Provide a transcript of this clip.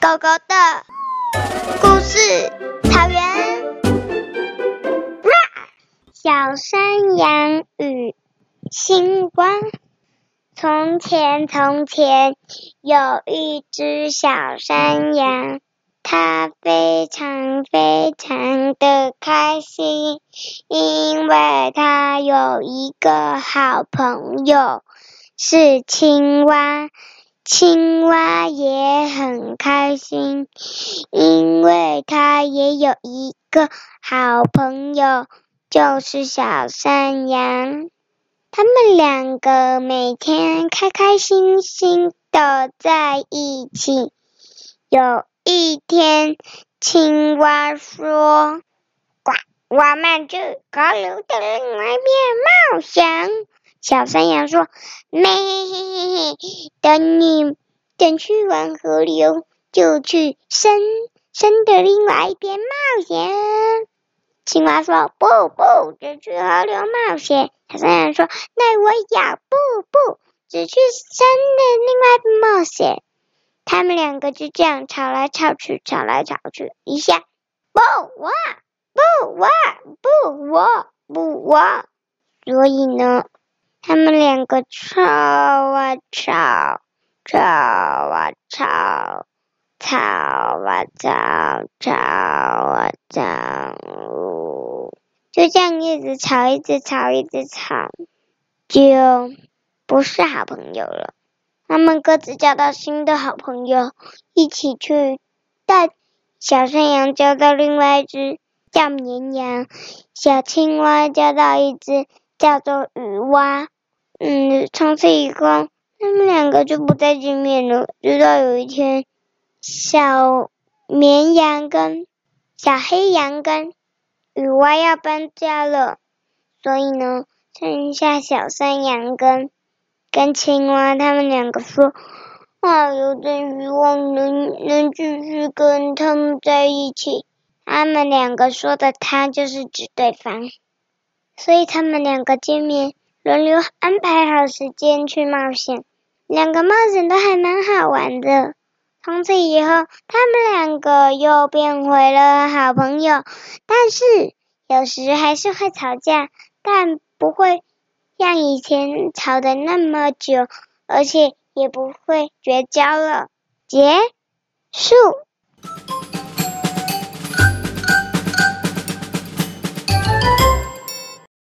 狗狗的故事，草原。小山羊与青蛙。从前，从前有一只小山羊，它非常非常的开心，因为它有一个好朋友，是青蛙。青蛙也很开心，因为它也有一个好朋友，就是小山羊。他们两个每天开开心心的在一起。有一天，青蛙说：“呱，我们去河流的另外一边冒险。”小山羊说：“嘿嘿嘿嘿，等你等去完河流，就去山山的另外一边冒险。”青蛙说：“不不，只去河流冒险。”小山羊说：“那我要不不，只去山的另外一边冒险。”他们两个就这样吵来吵去，吵来吵去，一下不我不我不我不我，所以呢。他们两个吵啊吵，吵啊吵，吵啊吵，吵啊吵，就这样一直吵，一直吵，一直吵，就不是好朋友了。他们各自交到新的好朋友，一起去带小山羊交到另外一只叫绵羊，小青蛙交到一只叫做鱼蛙。嗯，从此以后，他们两个就不再见面了。直到有一天，小绵羊跟小黑羊跟雨蛙要搬家了，所以呢，剩下小山羊跟跟青蛙，他们两个说：“啊，有点希望能能继续跟他们在一起。”他们两个说的“他”就是指对方，所以他们两个见面。轮流安排好时间去冒险，两个冒险都还蛮好玩的。从此以后，他们两个又变回了好朋友，但是有时还是会吵架，但不会像以前吵的那么久，而且也不会绝交了。结束。